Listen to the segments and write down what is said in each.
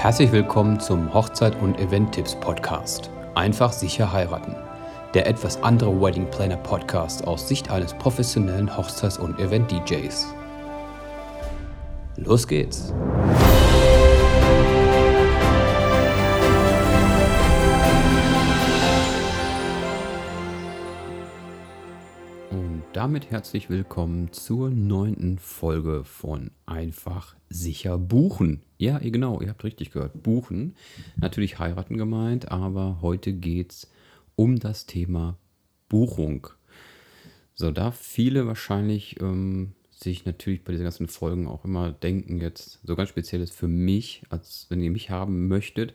Herzlich willkommen zum Hochzeit- und Event-Tipps Podcast. Einfach sicher heiraten. Der etwas andere Wedding Planner Podcast aus Sicht eines professionellen Hochzeits- und Event-DJs. Los geht's! Und damit herzlich willkommen zur neunten Folge von Einfach sicher buchen. Ja, genau, ihr habt richtig gehört. Buchen. Natürlich heiraten gemeint, aber heute geht es um das Thema Buchung. So, da viele wahrscheinlich ähm, sich natürlich bei diesen ganzen Folgen auch immer denken, jetzt so ganz speziell ist für mich, als wenn ihr mich haben möchtet,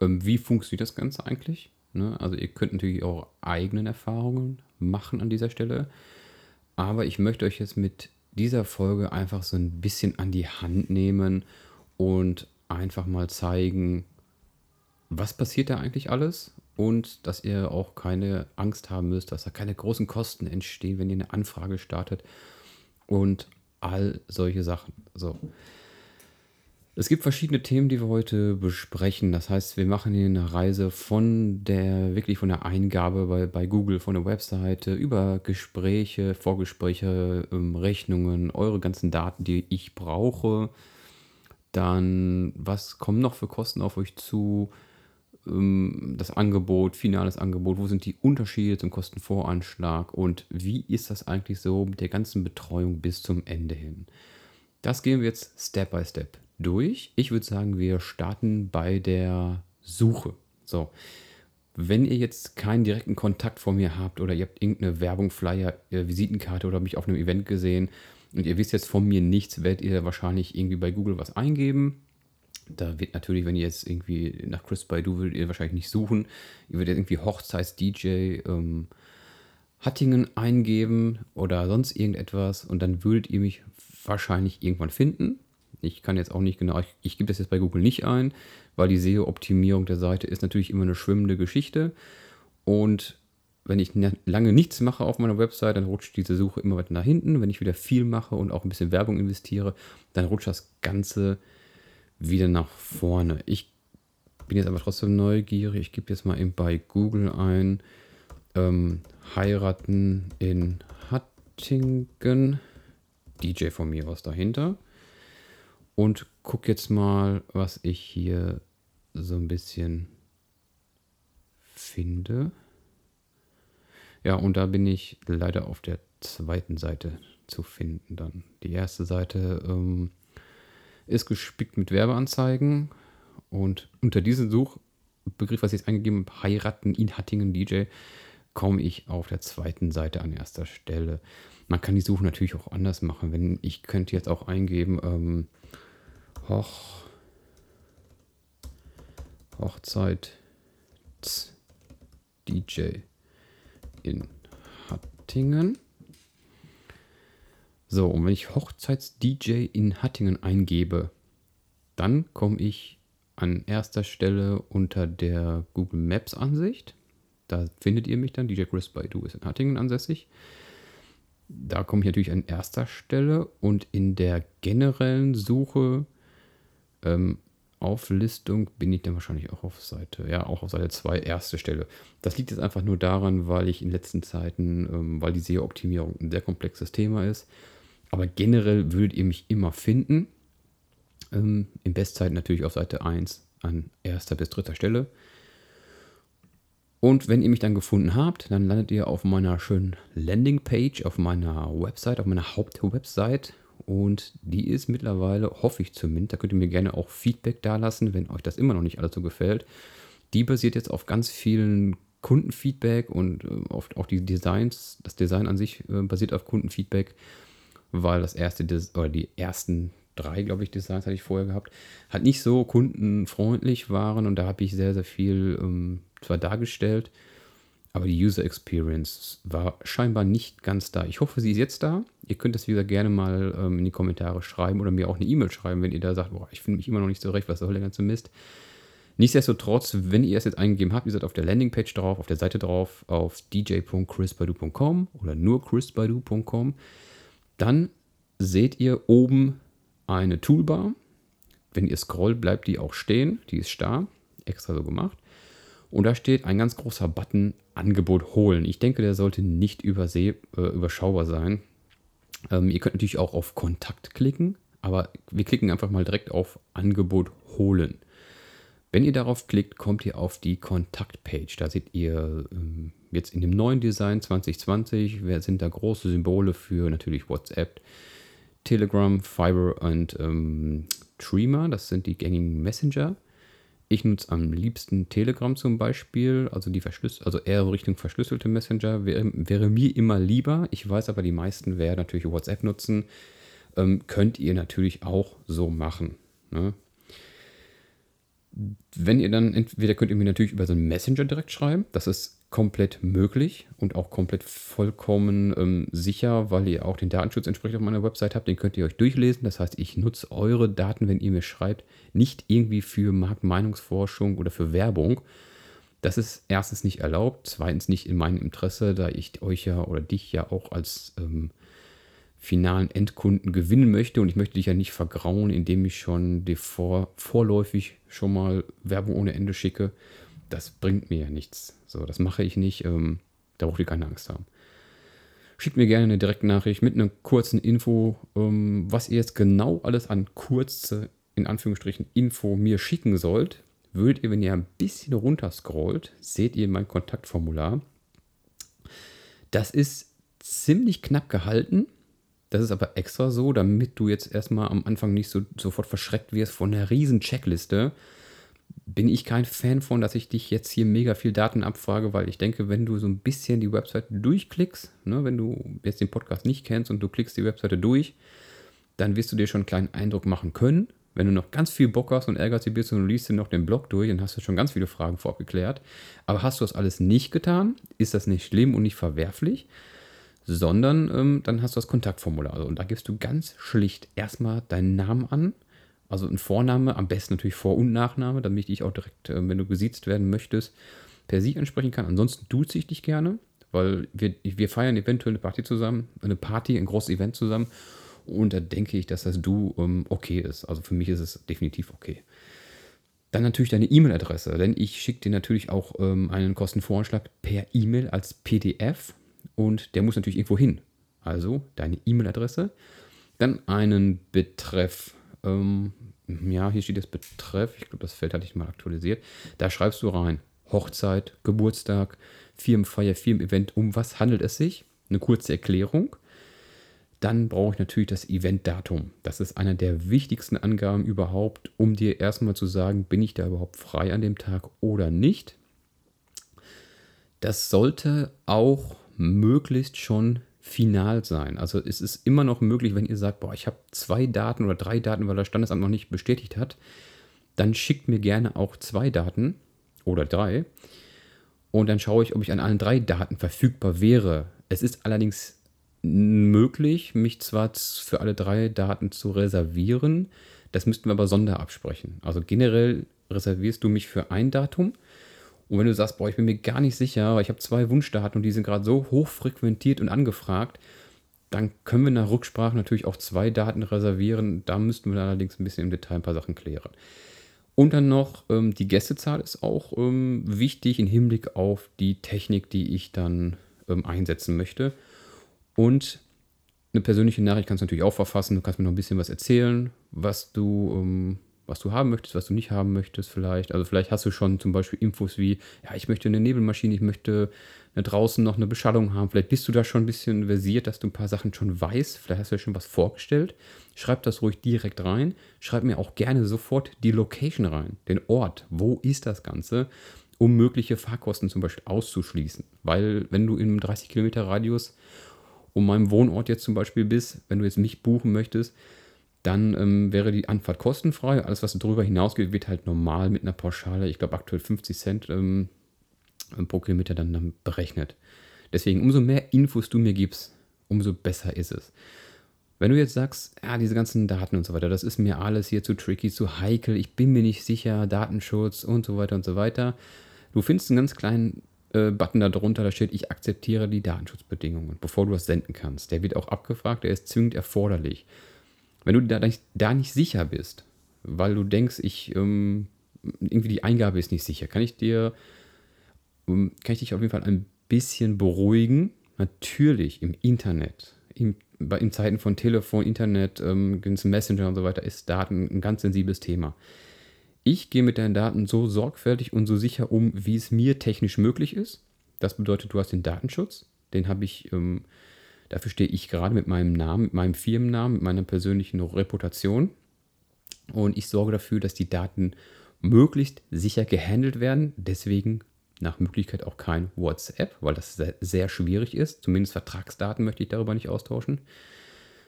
ähm, wie funktioniert das Ganze eigentlich? Ne? Also ihr könnt natürlich auch eigenen Erfahrungen machen an dieser Stelle. Aber ich möchte euch jetzt mit dieser Folge einfach so ein bisschen an die Hand nehmen und einfach mal zeigen, was passiert da eigentlich alles und dass ihr auch keine Angst haben müsst, dass da keine großen Kosten entstehen, wenn ihr eine Anfrage startet und all solche Sachen. So. Es gibt verschiedene Themen, die wir heute besprechen. Das heißt, wir machen hier eine Reise von der, wirklich von der Eingabe bei, bei Google, von der Webseite, über Gespräche, Vorgespräche, ähm, Rechnungen, eure ganzen Daten, die ich brauche. Dann, was kommen noch für Kosten auf euch zu? Ähm, das Angebot, finales Angebot, wo sind die Unterschiede zum Kostenvoranschlag und wie ist das eigentlich so mit der ganzen Betreuung bis zum Ende hin? Das gehen wir jetzt Step by Step durch. Ich würde sagen, wir starten bei der Suche. So, wenn ihr jetzt keinen direkten Kontakt vor mir habt oder ihr habt irgendeine Werbung, Flyer, äh, Visitenkarte oder mich auf einem Event gesehen und ihr wisst jetzt von mir nichts, werdet ihr wahrscheinlich irgendwie bei Google was eingeben. Da wird natürlich, wenn ihr jetzt irgendwie nach Chris Baidu würdet ihr wahrscheinlich nicht suchen. Ihr würdet irgendwie Hochzeits-DJ ähm, Hattingen eingeben oder sonst irgendetwas und dann würdet ihr mich wahrscheinlich irgendwann finden. Ich kann jetzt auch nicht genau, ich, ich gebe das jetzt bei Google nicht ein, weil die SEO-Optimierung der Seite ist natürlich immer eine schwimmende Geschichte. Und wenn ich lange nichts mache auf meiner Website, dann rutscht diese Suche immer weiter nach hinten. Wenn ich wieder viel mache und auch ein bisschen Werbung investiere, dann rutscht das Ganze wieder nach vorne. Ich bin jetzt aber trotzdem neugierig. Ich gebe jetzt mal eben bei Google ein, ähm, heiraten in Hattingen. DJ von mir aus dahinter und gucke jetzt mal, was ich hier so ein bisschen finde. Ja, und da bin ich leider auf der zweiten Seite zu finden dann. Die erste Seite ähm, ist gespickt mit Werbeanzeigen und unter diesem Suchbegriff, was ich jetzt eingegeben habe, heiraten in Hattingen DJ, komme ich auf der zweiten Seite an erster Stelle. Man kann die Suche natürlich auch anders machen. Wenn ich könnte jetzt auch eingeben, ähm, Hoch, Hochzeit DJ in Hattingen. So, und wenn ich Hochzeits-DJ in Hattingen eingebe, dann komme ich an erster Stelle unter der Google Maps Ansicht. Da findet ihr mich dann. DJ Chris Baidu ist in Hattingen ansässig. Da komme ich natürlich an erster Stelle und in der generellen Suche ähm, Auflistung bin ich dann wahrscheinlich auch auf Seite, ja, auch auf Seite 2, erste Stelle. Das liegt jetzt einfach nur daran, weil ich in letzten Zeiten, ähm, weil die SEO-Optimierung ein sehr komplexes Thema ist. Aber generell würdet ihr mich immer finden. Ähm, in Bestzeit natürlich auf Seite 1 an erster bis dritter Stelle. Und wenn ihr mich dann gefunden habt, dann landet ihr auf meiner schönen Landingpage, auf meiner Website, auf meiner Hauptwebsite und die ist mittlerweile, hoffe ich zumindest, da könnt ihr mir gerne auch Feedback dalassen, wenn euch das immer noch nicht alles so gefällt. Die basiert jetzt auf ganz vielen Kundenfeedback und äh, auf, auch die Designs, das Design an sich äh, basiert auf Kundenfeedback, weil das erste Des oder die ersten drei, glaube ich, Designs hatte ich vorher gehabt, halt nicht so kundenfreundlich waren und da habe ich sehr, sehr viel ähm, zwar dargestellt, aber die User Experience war scheinbar nicht ganz da. Ich hoffe, sie ist jetzt da. Ihr könnt das, wie gesagt, gerne mal ähm, in die Kommentare schreiben oder mir auch eine E-Mail schreiben, wenn ihr da sagt, boah, ich finde mich immer noch nicht so recht, was soll der ganze Mist. Nichtsdestotrotz, wenn ihr es jetzt eingegeben habt, ihr seid auf der Landingpage drauf, auf der Seite drauf, auf dj.chrisbadu.com oder nur chrisbadu.com, dann seht ihr oben eine Toolbar. wenn ihr scrollt, bleibt die auch stehen. Die ist starr, extra so gemacht. Und da steht ein ganz großer Button Angebot holen. Ich denke, der sollte nicht überseh, äh, überschaubar sein. Ähm, ihr könnt natürlich auch auf Kontakt klicken, aber wir klicken einfach mal direkt auf Angebot holen. Wenn ihr darauf klickt, kommt ihr auf die Kontaktpage. Da seht ihr ähm, jetzt in dem neuen Design 2020, wer sind da große Symbole für natürlich WhatsApp, Telegram, Fiber und ähm, Streamer. Das sind die gängigen Messenger. Ich nutze am liebsten Telegram zum Beispiel, also die Verschlüs also eher Richtung verschlüsselte Messenger wäre, wäre, mir immer lieber. Ich weiß aber, die meisten werden natürlich WhatsApp nutzen. Ähm, könnt ihr natürlich auch so machen. Ne? Wenn ihr dann, entweder könnt ihr mir natürlich über so einen Messenger direkt schreiben, das ist komplett möglich und auch komplett vollkommen ähm, sicher, weil ihr auch den Datenschutz entsprechend auf meiner Website habt. Den könnt ihr euch durchlesen. Das heißt, ich nutze eure Daten, wenn ihr mir schreibt, nicht irgendwie für Marktmeinungsforschung oder für Werbung. Das ist erstens nicht erlaubt, zweitens nicht in meinem Interesse, da ich euch ja oder dich ja auch als ähm, finalen Endkunden gewinnen möchte und ich möchte dich ja nicht vergrauen, indem ich schon vor, vorläufig schon mal Werbung ohne Ende schicke das bringt mir ja nichts. So, das mache ich nicht. Ähm, da braucht ihr keine Angst haben. Schickt mir gerne eine Direktnachricht mit einer kurzen Info, ähm, was ihr jetzt genau alles an kurze, in Anführungsstrichen, Info mir schicken sollt. Würdet ihr, wenn ihr ein bisschen runter scrollt, seht ihr mein Kontaktformular. Das ist ziemlich knapp gehalten. Das ist aber extra so, damit du jetzt erstmal am Anfang nicht so sofort verschreckt wirst von einer riesen Checkliste bin ich kein Fan von, dass ich dich jetzt hier mega viel Daten abfrage, weil ich denke, wenn du so ein bisschen die Webseite durchklickst, ne, wenn du jetzt den Podcast nicht kennst und du klickst die Webseite durch, dann wirst du dir schon einen kleinen Eindruck machen können. Wenn du noch ganz viel Bock hast und ärgerst dich bist und du liest dir noch den Blog durch, dann hast du schon ganz viele Fragen vorgeklärt. Aber hast du das alles nicht getan, ist das nicht schlimm und nicht verwerflich, sondern ähm, dann hast du das Kontaktformular. Also, und da gibst du ganz schlicht erstmal deinen Namen an, also ein Vorname, am besten natürlich Vor- und Nachname, damit ich dich auch direkt, äh, wenn du gesiezt werden möchtest, per Sie ansprechen kann. Ansonsten duze ich dich gerne, weil wir, wir feiern eventuell eine Party zusammen, eine Party, ein großes Event zusammen. Und da denke ich, dass das Du ähm, okay ist. Also für mich ist es definitiv okay. Dann natürlich deine E-Mail-Adresse, denn ich schicke dir natürlich auch ähm, einen Kostenvoranschlag per E-Mail als PDF und der muss natürlich irgendwo hin. Also deine E-Mail-Adresse, dann einen Betreff ähm, ja, hier steht das Betreff, ich glaube, das Feld hatte ich mal aktualisiert. Da schreibst du rein, Hochzeit, Geburtstag, Firmenfeier, Firmen-Event, um was handelt es sich? Eine kurze Erklärung. Dann brauche ich natürlich das Eventdatum. Das ist einer der wichtigsten Angaben überhaupt, um dir erstmal zu sagen, bin ich da überhaupt frei an dem Tag oder nicht. Das sollte auch möglichst schon final sein. Also es ist immer noch möglich, wenn ihr sagt, boah, ich habe zwei Daten oder drei Daten, weil das Standesamt noch nicht bestätigt hat, dann schickt mir gerne auch zwei Daten oder drei und dann schaue ich, ob ich an allen drei Daten verfügbar wäre. Es ist allerdings möglich, mich zwar für alle drei Daten zu reservieren, das müssten wir aber sonder absprechen. Also generell reservierst du mich für ein Datum und wenn du sagst, boah, ich bin mir gar nicht sicher, weil ich habe zwei Wunschdaten und die sind gerade so hoch frequentiert und angefragt, dann können wir nach Rücksprache natürlich auch zwei Daten reservieren. Da müssten wir allerdings ein bisschen im Detail ein paar Sachen klären. Und dann noch, ähm, die Gästezahl ist auch ähm, wichtig im Hinblick auf die Technik, die ich dann ähm, einsetzen möchte. Und eine persönliche Nachricht kannst du natürlich auch verfassen. Du kannst mir noch ein bisschen was erzählen, was du ähm, was du haben möchtest, was du nicht haben möchtest vielleicht. Also vielleicht hast du schon zum Beispiel Infos wie, ja, ich möchte eine Nebelmaschine, ich möchte draußen noch eine Beschallung haben. Vielleicht bist du da schon ein bisschen versiert, dass du ein paar Sachen schon weißt. Vielleicht hast du ja schon was vorgestellt. Schreib das ruhig direkt rein. Schreib mir auch gerne sofort die Location rein, den Ort. Wo ist das Ganze? Um mögliche Fahrkosten zum Beispiel auszuschließen. Weil wenn du in einem 30 Kilometer Radius um meinem Wohnort jetzt zum Beispiel bist, wenn du jetzt mich buchen möchtest, dann ähm, wäre die Anfahrt kostenfrei. Alles, was darüber hinausgeht, wird halt normal mit einer Pauschale, ich glaube aktuell 50 Cent ähm, pro Kilometer dann, dann berechnet. Deswegen, umso mehr Infos du mir gibst, umso besser ist es. Wenn du jetzt sagst, ja, diese ganzen Daten und so weiter, das ist mir alles hier zu tricky, zu heikel, ich bin mir nicht sicher, Datenschutz und so weiter und so weiter. Du findest einen ganz kleinen äh, Button darunter, da steht, ich akzeptiere die Datenschutzbedingungen, bevor du das senden kannst. Der wird auch abgefragt, der ist zwingend erforderlich. Wenn du da nicht, da nicht sicher bist, weil du denkst, ich ähm, irgendwie die Eingabe ist nicht sicher, kann ich dir, ähm, kann ich dich auf jeden Fall ein bisschen beruhigen. Natürlich im Internet, im, bei, in Zeiten von Telefon, Internet, ähm, Messenger und so weiter, ist Daten ein ganz sensibles Thema. Ich gehe mit deinen Daten so sorgfältig und so sicher um, wie es mir technisch möglich ist. Das bedeutet, du hast den Datenschutz. Den habe ich, ähm, dafür stehe ich gerade mit meinem Namen, mit meinem Firmennamen, mit meiner persönlichen Reputation. Und ich sorge dafür, dass die Daten möglichst sicher gehandelt werden. Deswegen nach Möglichkeit auch kein WhatsApp, weil das sehr, sehr schwierig ist. Zumindest Vertragsdaten möchte ich darüber nicht austauschen.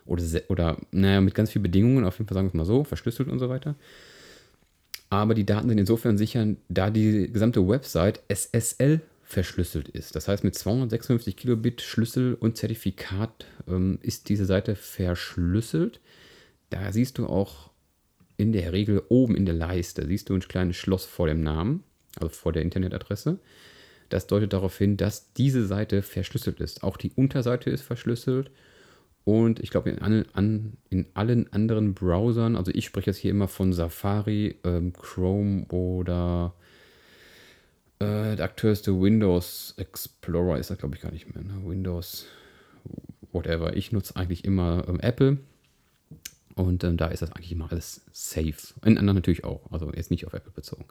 Oder, oder naja, mit ganz vielen Bedingungen, auf jeden Fall sagen wir es mal so, verschlüsselt und so weiter. Aber die Daten sind insofern sicher, da die gesamte Website SSL verschlüsselt ist. Das heißt, mit 256 Kilobit Schlüssel und Zertifikat ähm, ist diese Seite verschlüsselt. Da siehst du auch in der Regel oben in der Leiste, siehst du ein kleines Schloss vor dem Namen, also vor der Internetadresse. Das deutet darauf hin, dass diese Seite verschlüsselt ist. Auch die Unterseite ist verschlüsselt und ich glaube, in, in allen anderen Browsern, also ich spreche jetzt hier immer von Safari, ähm, Chrome oder äh, der aktuellste Windows Explorer ist das, glaube ich, gar nicht mehr. Ne? Windows, whatever. Ich nutze eigentlich immer ähm, Apple. Und ähm, da ist das eigentlich immer alles safe. In anderen natürlich auch, also jetzt nicht auf Apple bezogen.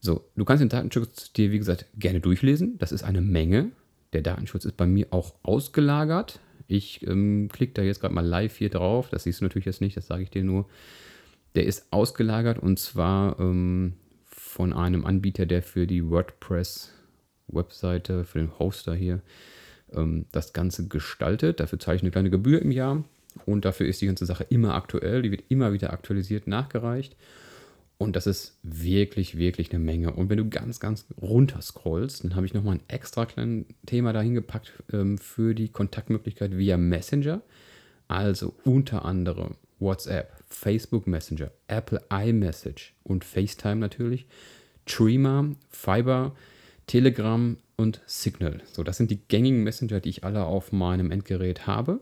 So, du kannst den Datenschutz dir, wie gesagt, gerne durchlesen. Das ist eine Menge. Der Datenschutz ist bei mir auch ausgelagert. Ich ähm, klicke da jetzt gerade mal live hier drauf. Das siehst du natürlich jetzt nicht, das sage ich dir nur. Der ist ausgelagert und zwar ähm, von einem Anbieter, der für die WordPress-Webseite, für den Hoster hier, ähm, das Ganze gestaltet. Dafür zahle ich eine kleine Gebühr im Jahr und dafür ist die ganze Sache immer aktuell. Die wird immer wieder aktualisiert, nachgereicht. Und das ist wirklich, wirklich eine Menge. Und wenn du ganz, ganz runter scrollst, dann habe ich nochmal ein extra kleines Thema dahin gepackt ähm, für die Kontaktmöglichkeit via Messenger. Also unter anderem WhatsApp, Facebook Messenger, Apple iMessage und FaceTime natürlich, Trima, Fiber, Telegram und Signal. So, das sind die gängigen Messenger, die ich alle auf meinem Endgerät habe,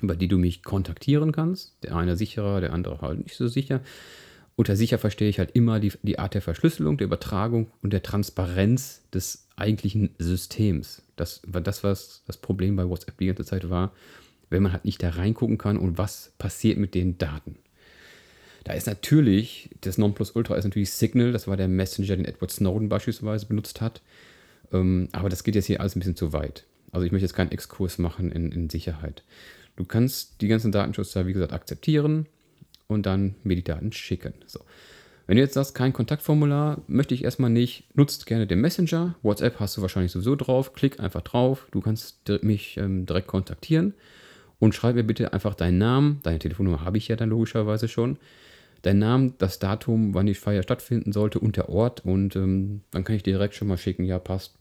über die du mich kontaktieren kannst. Der eine sicherer, der andere halt nicht so sicher. Unter sicher verstehe ich halt immer die, die Art der Verschlüsselung, der Übertragung und der Transparenz des eigentlichen Systems. Das war das, was das Problem bei WhatsApp die ganze Zeit war, wenn man halt nicht da reingucken kann und was passiert mit den Daten. Da ist natürlich, das Nonplusultra ist natürlich Signal, das war der Messenger, den Edward Snowden beispielsweise benutzt hat. Ähm, aber das geht jetzt hier alles ein bisschen zu weit. Also ich möchte jetzt keinen Exkurs machen in, in Sicherheit. Du kannst die ganzen Datenschutz da, wie gesagt, akzeptieren und dann mir die Daten schicken. So. Wenn du jetzt sagst, kein Kontaktformular, möchte ich erstmal nicht, nutzt gerne den Messenger. WhatsApp hast du wahrscheinlich sowieso drauf. Klick einfach drauf. Du kannst mich ähm, direkt kontaktieren und schreib mir bitte einfach deinen Namen. Deine Telefonnummer habe ich ja dann logischerweise schon. Dein Namen, das Datum, wann die Feier stattfinden sollte und der Ort. Und ähm, dann kann ich dir direkt schon mal schicken, ja, passt,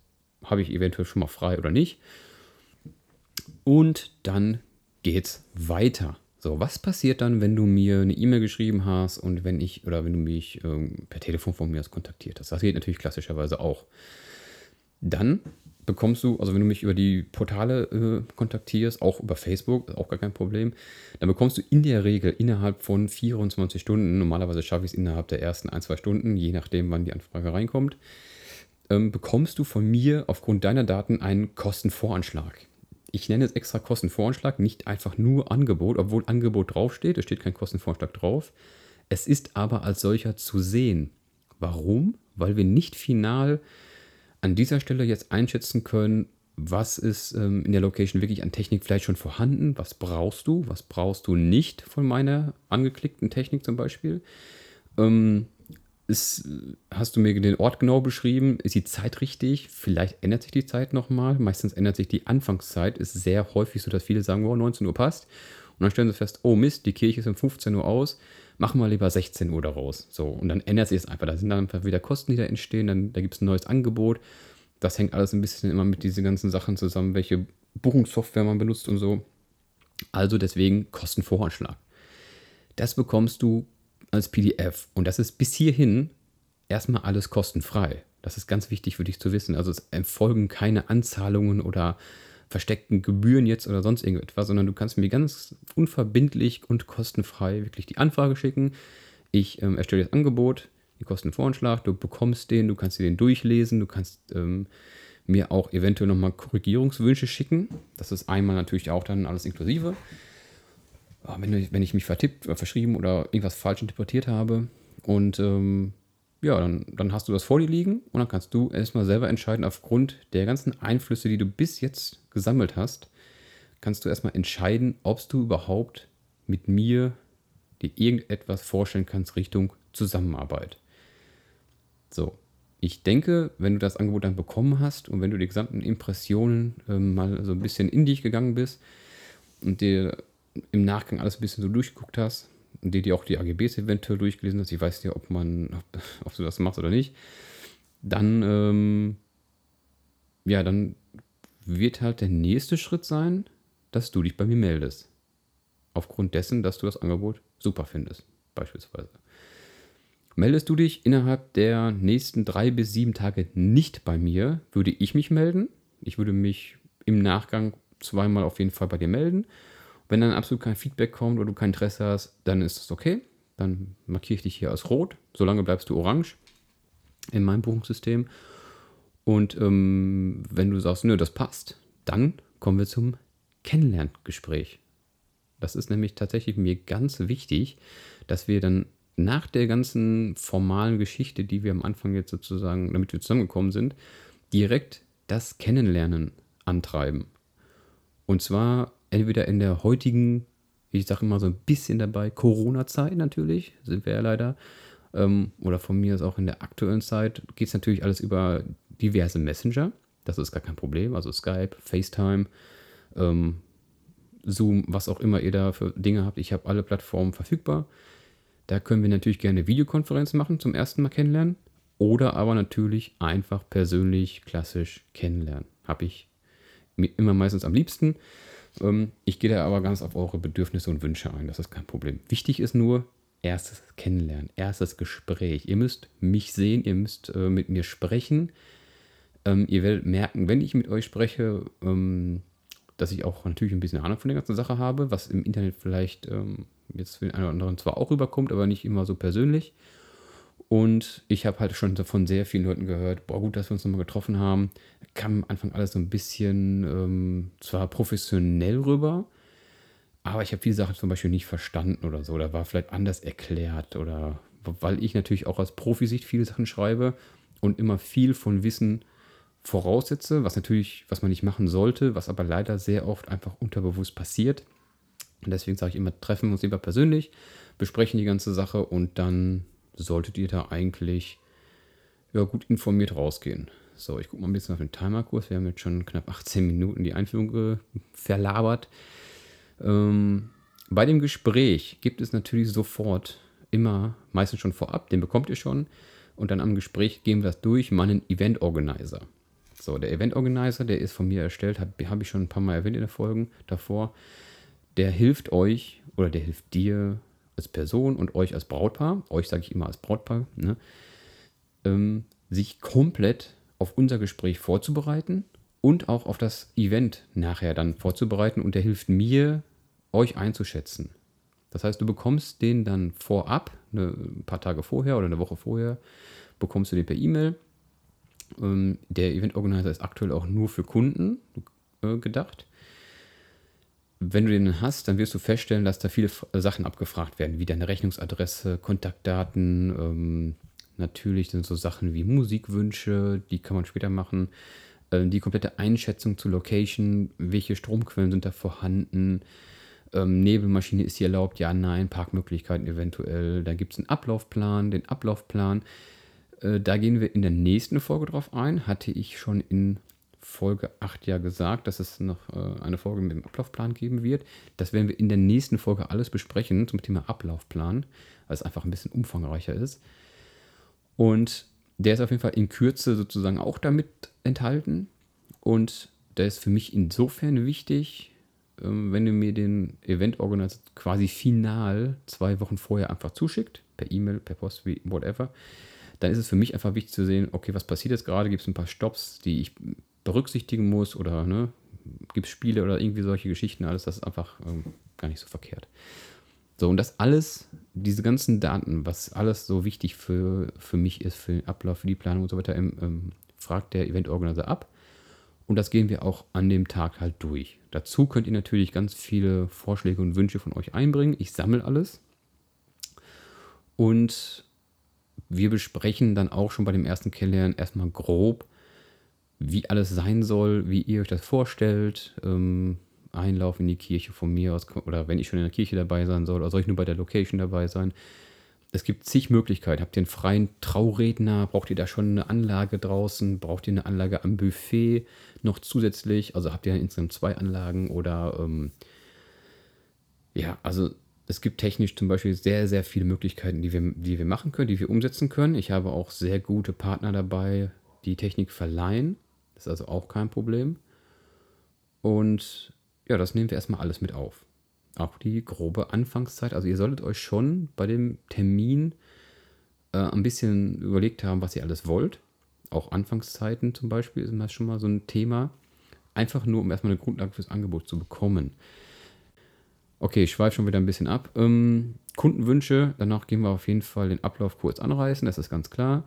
habe ich eventuell schon mal frei oder nicht. Und dann geht's weiter. So, was passiert dann, wenn du mir eine E-Mail geschrieben hast und wenn ich oder wenn du mich ähm, per Telefon von mir aus kontaktiert hast? Das geht natürlich klassischerweise auch. Dann bekommst du, also wenn du mich über die Portale äh, kontaktierst, auch über Facebook, auch gar kein Problem, dann bekommst du in der Regel innerhalb von 24 Stunden, normalerweise schaffe ich es innerhalb der ersten ein, zwei Stunden, je nachdem, wann die Anfrage reinkommt, ähm, bekommst du von mir aufgrund deiner Daten einen Kostenvoranschlag ich nenne es extra Kostenvoranschlag, nicht einfach nur Angebot, obwohl Angebot draufsteht, es steht kein Kostenvoranschlag drauf. Es ist aber als solcher zu sehen. Warum? Weil wir nicht final an dieser Stelle jetzt einschätzen können, was ist ähm, in der Location wirklich an Technik vielleicht schon vorhanden, was brauchst du, was brauchst du nicht von meiner angeklickten Technik zum Beispiel. Ähm, ist, hast du mir den Ort genau beschrieben? Ist die Zeit richtig? Vielleicht ändert sich die Zeit nochmal. Meistens ändert sich die Anfangszeit. Ist sehr häufig so, dass viele sagen, oh, 19 Uhr passt. Und dann stellen sie fest, oh Mist, die Kirche ist um 15 Uhr aus. Machen wir lieber 16 Uhr daraus. So, und dann ändert sich es einfach. Da sind dann einfach wieder Kosten, die da entstehen. Dann, da gibt es ein neues Angebot. Das hängt alles ein bisschen immer mit diesen ganzen Sachen zusammen, welche Buchungssoftware man benutzt und so. Also deswegen Kostenvoranschlag. Das bekommst du als PDF. Und das ist bis hierhin erstmal alles kostenfrei. Das ist ganz wichtig für dich zu wissen. Also es erfolgen keine Anzahlungen oder versteckten Gebühren jetzt oder sonst irgendetwas, sondern du kannst mir ganz unverbindlich und kostenfrei wirklich die Anfrage schicken. Ich ähm, erstelle das Angebot, die kosten einen Voranschlag, du bekommst den, du kannst dir den durchlesen, du kannst ähm, mir auch eventuell nochmal Korrigierungswünsche schicken. Das ist einmal natürlich auch dann alles inklusive. Wenn, wenn ich mich vertippt oder verschrieben oder irgendwas falsch interpretiert habe. Und ähm, ja, dann, dann hast du das vor dir liegen und dann kannst du erstmal selber entscheiden, aufgrund der ganzen Einflüsse, die du bis jetzt gesammelt hast, kannst du erstmal entscheiden, ob du überhaupt mit mir dir irgendetwas vorstellen kannst Richtung Zusammenarbeit. So, ich denke, wenn du das Angebot dann bekommen hast und wenn du die gesamten Impressionen äh, mal so ein bisschen in dich gegangen bist und dir im Nachgang alles ein bisschen so durchgeguckt hast, die dir auch die AGBs eventuell durchgelesen hast, ich weiß ja, ob man, ob, ob du das machst oder nicht, dann, ähm, ja, dann wird halt der nächste Schritt sein, dass du dich bei mir meldest. Aufgrund dessen, dass du das Angebot super findest, beispielsweise. Meldest du dich innerhalb der nächsten drei bis sieben Tage nicht bei mir, würde ich mich melden. Ich würde mich im Nachgang zweimal auf jeden Fall bei dir melden wenn dann absolut kein Feedback kommt oder du kein Interesse hast, dann ist das okay. Dann markiere ich dich hier als rot. Solange bleibst du orange in meinem Buchungssystem. Und ähm, wenn du sagst, nö, das passt, dann kommen wir zum Kennenlerngespräch. Das ist nämlich tatsächlich mir ganz wichtig, dass wir dann nach der ganzen formalen Geschichte, die wir am Anfang jetzt sozusagen, damit wir zusammengekommen sind, direkt das Kennenlernen antreiben. Und zwar entweder in der heutigen, ich sage immer so ein bisschen dabei, Corona-Zeit natürlich, sind wir ja leider, ähm, oder von mir ist auch in der aktuellen Zeit, geht es natürlich alles über diverse Messenger. Das ist gar kein Problem, also Skype, FaceTime, ähm, Zoom, was auch immer ihr da für Dinge habt. Ich habe alle Plattformen verfügbar. Da können wir natürlich gerne Videokonferenzen machen, zum ersten Mal kennenlernen. Oder aber natürlich einfach persönlich, klassisch kennenlernen. Habe ich immer meistens am liebsten. Ähm, ich gehe da aber ganz auf eure Bedürfnisse und Wünsche ein. Das ist kein Problem. Wichtig ist nur, erstes Kennenlernen, erstes Gespräch. Ihr müsst mich sehen, ihr müsst äh, mit mir sprechen. Ähm, ihr werdet merken, wenn ich mit euch spreche, ähm, dass ich auch natürlich ein bisschen Ahnung von der ganzen Sache habe, was im Internet vielleicht ähm, jetzt für den einen oder anderen zwar auch rüberkommt, aber nicht immer so persönlich. Und ich habe halt schon von sehr vielen Leuten gehört, boah, gut, dass wir uns nochmal getroffen haben. Kam am Anfang alles so ein bisschen ähm, zwar professionell rüber, aber ich habe viele Sachen zum Beispiel nicht verstanden oder so. Da war vielleicht anders erklärt oder weil ich natürlich auch aus Profisicht viele Sachen schreibe und immer viel von Wissen voraussetze, was natürlich, was man nicht machen sollte, was aber leider sehr oft einfach unterbewusst passiert. Und deswegen sage ich immer, treffen wir uns lieber persönlich, besprechen die ganze Sache und dann solltet ihr da eigentlich ja, gut informiert rausgehen. So, ich gucke mal ein bisschen auf den Timerkurs. Wir haben jetzt schon knapp 18 Minuten die Einführung verlabert. Ähm, bei dem Gespräch gibt es natürlich sofort immer, meistens schon vorab, den bekommt ihr schon. Und dann am Gespräch gehen wir das durch, meinen Event Organizer. So, der Event Organizer, der ist von mir erstellt, habe hab ich schon ein paar Mal erwähnt in den Folgen davor. Der hilft euch oder der hilft dir als Person und euch als Brautpaar, euch sage ich immer als Brautpaar, ne, ähm, sich komplett auf unser Gespräch vorzubereiten und auch auf das Event nachher dann vorzubereiten und der hilft mir, euch einzuschätzen. Das heißt, du bekommst den dann vorab, ne, ein paar Tage vorher oder eine Woche vorher, bekommst du den per E-Mail. Ähm, der Event Organizer ist aktuell auch nur für Kunden äh, gedacht wenn du den hast, dann wirst du feststellen, dass da viele Sachen abgefragt werden, wie deine Rechnungsadresse, Kontaktdaten. Ähm, natürlich sind so Sachen wie Musikwünsche, die kann man später machen. Ähm, die komplette Einschätzung zur Location, welche Stromquellen sind da vorhanden. Ähm, Nebelmaschine ist hier erlaubt, ja, nein, Parkmöglichkeiten eventuell. Da gibt es einen Ablaufplan, den Ablaufplan. Äh, da gehen wir in der nächsten Folge drauf ein. Hatte ich schon in Folge 8 ja gesagt, dass es noch äh, eine Folge mit dem Ablaufplan geben wird. Das werden wir in der nächsten Folge alles besprechen zum Thema Ablaufplan, weil es einfach ein bisschen umfangreicher ist. Und der ist auf jeden Fall in Kürze sozusagen auch damit enthalten. Und der ist für mich insofern wichtig, ähm, wenn du mir den Event Organizer quasi final zwei Wochen vorher einfach zuschickt, per E-Mail, per Post, whatever, dann ist es für mich einfach wichtig zu sehen, okay, was passiert jetzt gerade? Gibt es ein paar Stops, die ich berücksichtigen muss oder ne, gibt es Spiele oder irgendwie solche Geschichten, alles, das ist einfach ähm, gar nicht so verkehrt. So, und das alles, diese ganzen Daten, was alles so wichtig für, für mich ist, für den Ablauf, für die Planung und so weiter, ähm, fragt der Eventorganisator ab. Und das gehen wir auch an dem Tag halt durch. Dazu könnt ihr natürlich ganz viele Vorschläge und Wünsche von euch einbringen. Ich sammle alles. Und wir besprechen dann auch schon bei dem ersten Kennenlernen erstmal grob, wie alles sein soll, wie ihr euch das vorstellt. Ähm, Einlauf in die Kirche von mir aus, oder wenn ich schon in der Kirche dabei sein soll, oder soll ich nur bei der Location dabei sein? Es gibt zig Möglichkeiten. Habt ihr einen freien Trauredner? Braucht ihr da schon eine Anlage draußen? Braucht ihr eine Anlage am Buffet noch zusätzlich? Also habt ihr insgesamt zwei Anlagen oder ähm, ja, also es gibt technisch zum Beispiel sehr, sehr viele Möglichkeiten, die wir, die wir machen können, die wir umsetzen können. Ich habe auch sehr gute Partner dabei, die Technik verleihen. Ist also auch kein Problem. Und ja, das nehmen wir erstmal alles mit auf. Auch die grobe Anfangszeit. Also ihr solltet euch schon bei dem Termin äh, ein bisschen überlegt haben, was ihr alles wollt. Auch Anfangszeiten zum Beispiel ist das schon mal so ein Thema. Einfach nur, um erstmal eine Grundlage fürs Angebot zu bekommen. Okay, ich schweife schon wieder ein bisschen ab. Ähm, Kundenwünsche, danach gehen wir auf jeden Fall den Ablauf kurz anreißen, das ist ganz klar.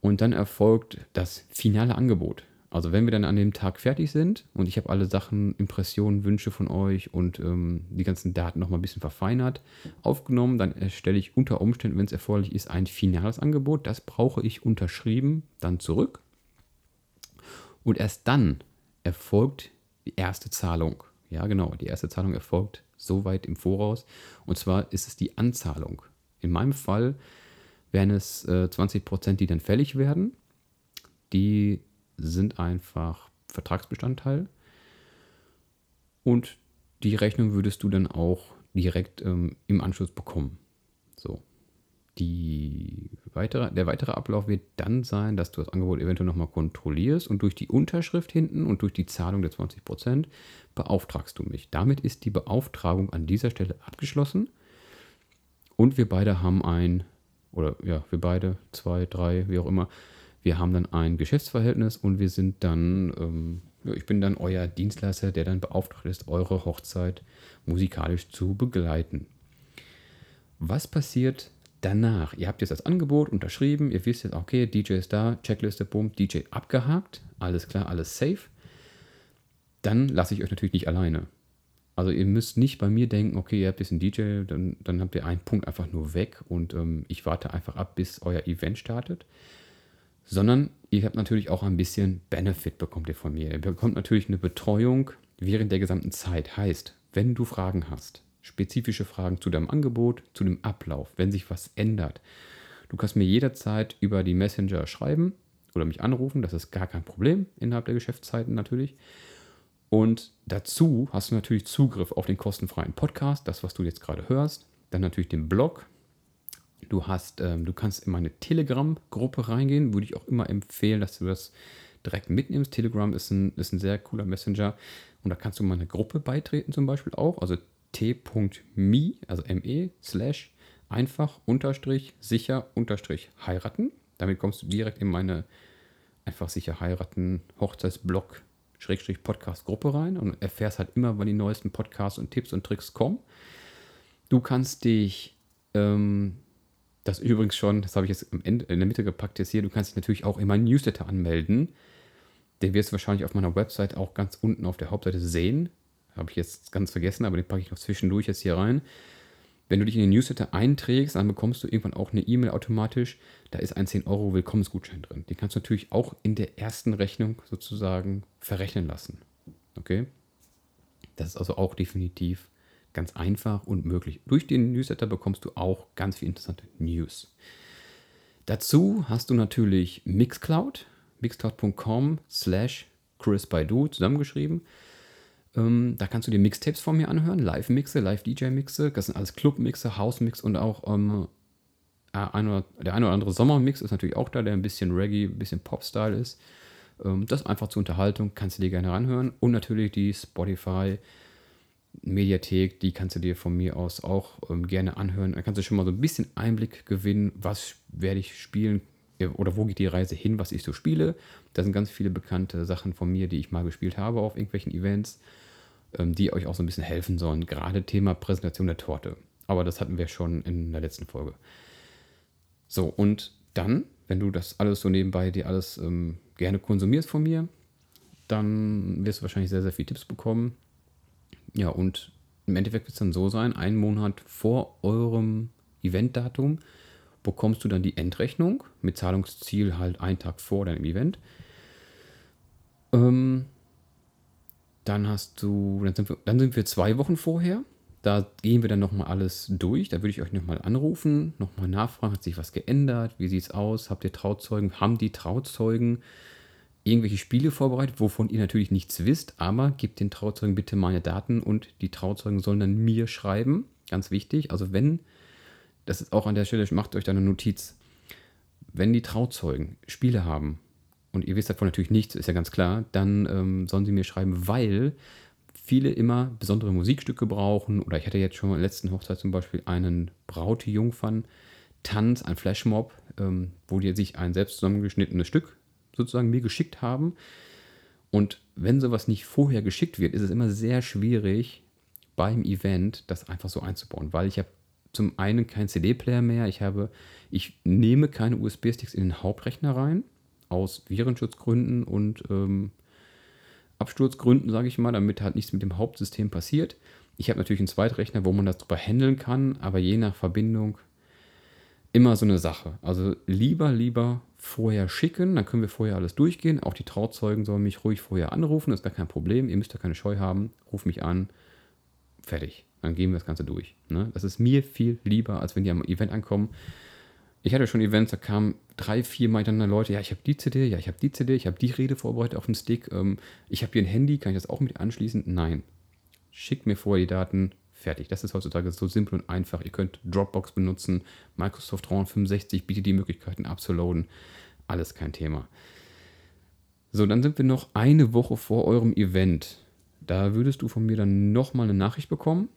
Und dann erfolgt das finale Angebot. Also wenn wir dann an dem Tag fertig sind und ich habe alle Sachen, Impressionen, Wünsche von euch und ähm, die ganzen Daten nochmal ein bisschen verfeinert aufgenommen, dann erstelle ich unter Umständen, wenn es erforderlich ist, ein finales Angebot. Das brauche ich unterschrieben dann zurück. Und erst dann erfolgt die erste Zahlung. Ja, genau, die erste Zahlung erfolgt so weit im Voraus. Und zwar ist es die Anzahlung. In meinem Fall wären es äh, 20 Prozent, die dann fällig werden. Die sind einfach Vertragsbestandteil. Und die Rechnung würdest du dann auch direkt ähm, im Anschluss bekommen. So. Die weitere, der weitere Ablauf wird dann sein, dass du das Angebot eventuell nochmal kontrollierst und durch die Unterschrift hinten und durch die Zahlung der 20% beauftragst du mich. Damit ist die Beauftragung an dieser Stelle abgeschlossen und wir beide haben ein, oder ja, wir beide, zwei, drei, wie auch immer, wir haben dann ein Geschäftsverhältnis und wir sind dann, ähm, ja, ich bin dann euer Dienstleister, der dann beauftragt ist, eure Hochzeit musikalisch zu begleiten. Was passiert, danach, ihr habt jetzt das Angebot unterschrieben, ihr wisst jetzt, okay, DJ ist da, Checkliste, boom, DJ abgehakt, alles klar, alles safe. Dann lasse ich euch natürlich nicht alleine. Also ihr müsst nicht bei mir denken, okay, ihr habt jetzt einen DJ, dann, dann habt ihr einen Punkt einfach nur weg und ähm, ich warte einfach ab, bis euer Event startet. Sondern ihr habt natürlich auch ein bisschen Benefit bekommt ihr von mir. Ihr bekommt natürlich eine Betreuung während der gesamten Zeit. Heißt, wenn du Fragen hast, spezifische Fragen zu deinem Angebot, zu dem Ablauf, wenn sich was ändert. Du kannst mir jederzeit über die Messenger schreiben oder mich anrufen, das ist gar kein Problem innerhalb der Geschäftszeiten natürlich. Und dazu hast du natürlich Zugriff auf den kostenfreien Podcast, das, was du jetzt gerade hörst. Dann natürlich den Blog. Du hast, ähm, du kannst in meine Telegram-Gruppe reingehen, würde ich auch immer empfehlen, dass du das direkt mitnimmst. Telegram ist ein, ist ein sehr cooler Messenger und da kannst du meine Gruppe beitreten zum Beispiel auch. Also t.me, also me, slash einfach unterstrich sicher unterstrich heiraten. Damit kommst du direkt in meine einfach sicher heiraten Hochzeitsblog Schrägstrich Podcast Gruppe rein und erfährst halt immer, wann die neuesten Podcasts und Tipps und Tricks kommen. Du kannst dich, ähm, das übrigens schon, das habe ich jetzt Ende, in der Mitte gepackt jetzt hier, du kannst dich natürlich auch in meinen Newsletter anmelden. Den wirst du wahrscheinlich auf meiner Website auch ganz unten auf der Hauptseite sehen. Habe ich jetzt ganz vergessen, aber den packe ich noch zwischendurch jetzt hier rein. Wenn du dich in den Newsletter einträgst, dann bekommst du irgendwann auch eine E-Mail automatisch. Da ist ein 10 Euro Willkommensgutschein drin. Den kannst du natürlich auch in der ersten Rechnung sozusagen verrechnen lassen. Okay? Das ist also auch definitiv ganz einfach und möglich. Durch den Newsletter bekommst du auch ganz viel interessante News. Dazu hast du natürlich Mixcloud, mixcloud.com slash Chris Baidu zusammengeschrieben. Ähm, da kannst du dir Mixtapes von mir anhören, Live-Mixe, Live-DJ-Mixe. Das sind alles Club-Mixe, House-Mix und auch ähm, ein oder, der eine oder andere Sommer-Mix ist natürlich auch da, der ein bisschen Reggae, ein bisschen Pop-Style ist. Ähm, das einfach zur Unterhaltung, kannst du dir gerne ranhören. Und natürlich die Spotify. Mediathek, die kannst du dir von mir aus auch ähm, gerne anhören. Da kannst du schon mal so ein bisschen Einblick gewinnen, was werde ich spielen, oder wo geht die Reise hin, was ich so spiele. Da sind ganz viele bekannte Sachen von mir, die ich mal gespielt habe auf irgendwelchen Events, ähm, die euch auch so ein bisschen helfen sollen. Gerade Thema Präsentation der Torte. Aber das hatten wir schon in der letzten Folge. So, und dann, wenn du das alles so nebenbei dir alles ähm, gerne konsumierst von mir, dann wirst du wahrscheinlich sehr, sehr viele Tipps bekommen. Ja, und im Endeffekt wird es dann so sein, einen Monat vor eurem Eventdatum bekommst du dann die Endrechnung mit Zahlungsziel halt einen Tag vor deinem Event. Ähm, dann hast du, dann sind, wir, dann sind wir zwei Wochen vorher. Da gehen wir dann nochmal alles durch. Da würde ich euch nochmal anrufen, nochmal nachfragen, hat sich was geändert? Wie sieht es aus? Habt ihr Trauzeugen? Haben die Trauzeugen irgendwelche Spiele vorbereitet, wovon ihr natürlich nichts wisst, aber gebt den Trauzeugen bitte meine Daten und die Trauzeugen sollen dann mir schreiben. Ganz wichtig. Also wenn, das ist auch an der Stelle, macht euch da eine Notiz. Wenn die Trauzeugen Spiele haben und ihr wisst davon natürlich nichts, ist ja ganz klar, dann ähm, sollen sie mir schreiben, weil viele immer besondere Musikstücke brauchen. Oder ich hatte jetzt schon in der letzten Hochzeit zum Beispiel einen Brautjungfern-Tanz, ein Flashmob, ähm, wo die sich ein selbst zusammengeschnittenes Stück sozusagen mir geschickt haben. Und wenn sowas nicht vorher geschickt wird, ist es immer sehr schwierig beim Event das einfach so einzubauen, weil ich habe zum einen keinen CD-Player mehr, ich habe, ich nehme keine USB-Sticks in den Hauptrechner rein, aus Virenschutzgründen und ähm, Absturzgründen, sage ich mal, damit halt nichts mit dem Hauptsystem passiert. Ich habe natürlich einen Zweitrechner, wo man das drüber handeln kann, aber je nach Verbindung immer so eine Sache. Also lieber, lieber vorher schicken, dann können wir vorher alles durchgehen. Auch die Trauzeugen sollen mich ruhig vorher anrufen, das ist gar kein Problem. Ihr müsst da keine Scheu haben, ruf mich an, fertig. Dann gehen wir das Ganze durch. Ne? Das ist mir viel lieber, als wenn die am Event ankommen. Ich hatte schon Events, da kamen drei, vier Mal dann Leute, ja, ich habe die CD, ja, ich habe die CD, ich habe die Rede vorbereitet auf dem Stick, ähm, ich habe hier ein Handy, kann ich das auch mit anschließen? Nein. Schickt mir vorher die Daten, fertig. Das ist heutzutage so simpel und einfach. Ihr könnt Dropbox benutzen, Microsoft 365 bietet die Möglichkeiten abzuladen. Alles kein Thema. So, dann sind wir noch eine Woche vor eurem Event. Da würdest du von mir dann nochmal eine Nachricht bekommen.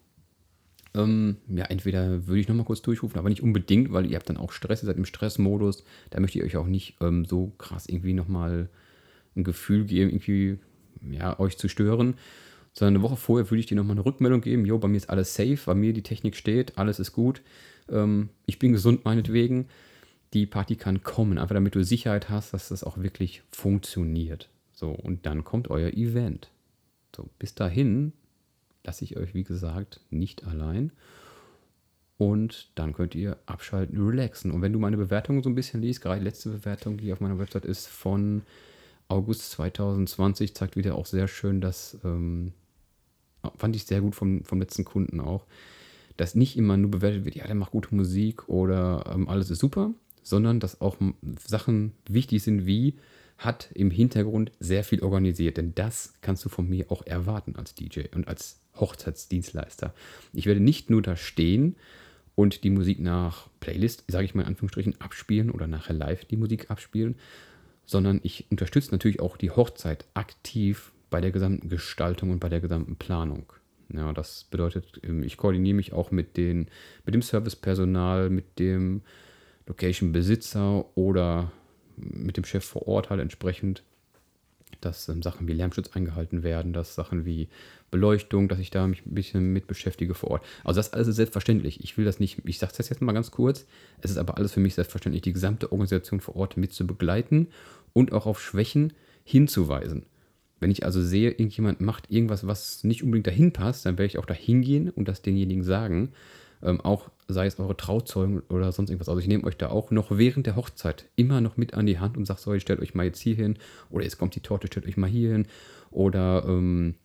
Ähm, ja, entweder würde ich nochmal kurz durchrufen, aber nicht unbedingt, weil ihr habt dann auch Stress, ihr seid im Stressmodus. Da möchte ich euch auch nicht ähm, so krass irgendwie nochmal ein Gefühl geben, irgendwie ja, euch zu stören. Sondern eine Woche vorher würde ich dir nochmal eine Rückmeldung geben. Jo, bei mir ist alles safe, bei mir die Technik steht, alles ist gut. Ähm, ich bin gesund meinetwegen die Party kann kommen, einfach damit du Sicherheit hast, dass das auch wirklich funktioniert. So, und dann kommt euer Event. So, bis dahin lasse ich euch, wie gesagt, nicht allein. Und dann könnt ihr abschalten, relaxen. Und wenn du meine Bewertung so ein bisschen liest, gerade die letzte Bewertung, die auf meiner Website ist, von August 2020, zeigt wieder auch sehr schön, dass, ähm, fand ich sehr gut vom, vom letzten Kunden auch, dass nicht immer nur bewertet wird, ja, der macht gute Musik oder ähm, alles ist super, sondern dass auch Sachen wichtig sind wie hat im Hintergrund sehr viel organisiert, denn das kannst du von mir auch erwarten als DJ und als Hochzeitsdienstleister. Ich werde nicht nur da stehen und die Musik nach Playlist, sage ich mal in Anführungsstrichen, abspielen oder nachher live die Musik abspielen, sondern ich unterstütze natürlich auch die Hochzeit aktiv bei der gesamten Gestaltung und bei der gesamten Planung. Ja, das bedeutet, ähm, ich koordiniere mich auch mit, den, mit dem Servicepersonal, mit dem Location-Besitzer oder mit dem Chef vor Ort halt entsprechend, dass ähm, Sachen wie Lärmschutz eingehalten werden, dass Sachen wie Beleuchtung, dass ich da mich ein bisschen mit beschäftige vor Ort. Also das alles ist selbstverständlich. Ich will das nicht, ich sage das jetzt mal ganz kurz, es ist aber alles für mich selbstverständlich, die gesamte Organisation vor Ort mit zu begleiten und auch auf Schwächen hinzuweisen. Wenn ich also sehe, irgendjemand macht irgendwas, was nicht unbedingt dahin passt, dann werde ich auch da hingehen und das denjenigen sagen. Ähm, auch sei es eure Trauzeugen oder sonst irgendwas. Also ich nehme euch da auch noch während der Hochzeit immer noch mit an die Hand und sage so, stellt euch mal jetzt hier hin oder jetzt kommt die Torte, stellt euch mal hier hin. Oder ähm,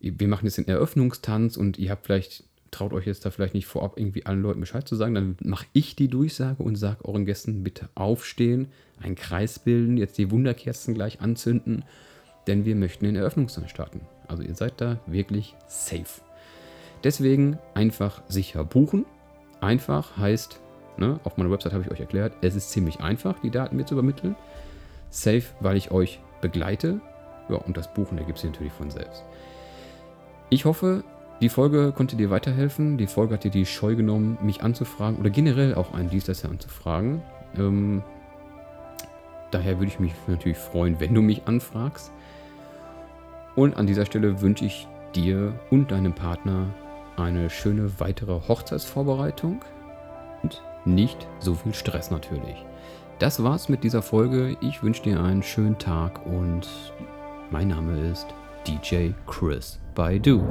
wir machen jetzt den Eröffnungstanz und ihr habt vielleicht traut euch jetzt da vielleicht nicht vorab irgendwie allen Leuten Bescheid zu sagen, dann mache ich die Durchsage und sage euren Gästen bitte aufstehen, einen Kreis bilden, jetzt die Wunderkerzen gleich anzünden, denn wir möchten den Eröffnungstanz starten. Also ihr seid da wirklich safe. Deswegen einfach sicher buchen. Einfach heißt, ne, auf meiner Website habe ich euch erklärt, es ist ziemlich einfach, die Daten mir zu übermitteln. Safe, weil ich euch begleite. Ja, und das Buchen ergibt sich natürlich von selbst. Ich hoffe, die Folge konnte dir weiterhelfen. Die Folge hat dir die Scheu genommen, mich anzufragen oder generell auch einen Dienstleister anzufragen. Ähm, daher würde ich mich natürlich freuen, wenn du mich anfragst. Und an dieser Stelle wünsche ich dir und deinem Partner eine schöne weitere Hochzeitsvorbereitung und nicht so viel Stress natürlich. Das war's mit dieser Folge. Ich wünsche dir einen schönen Tag und mein Name ist DJ Chris Baidu.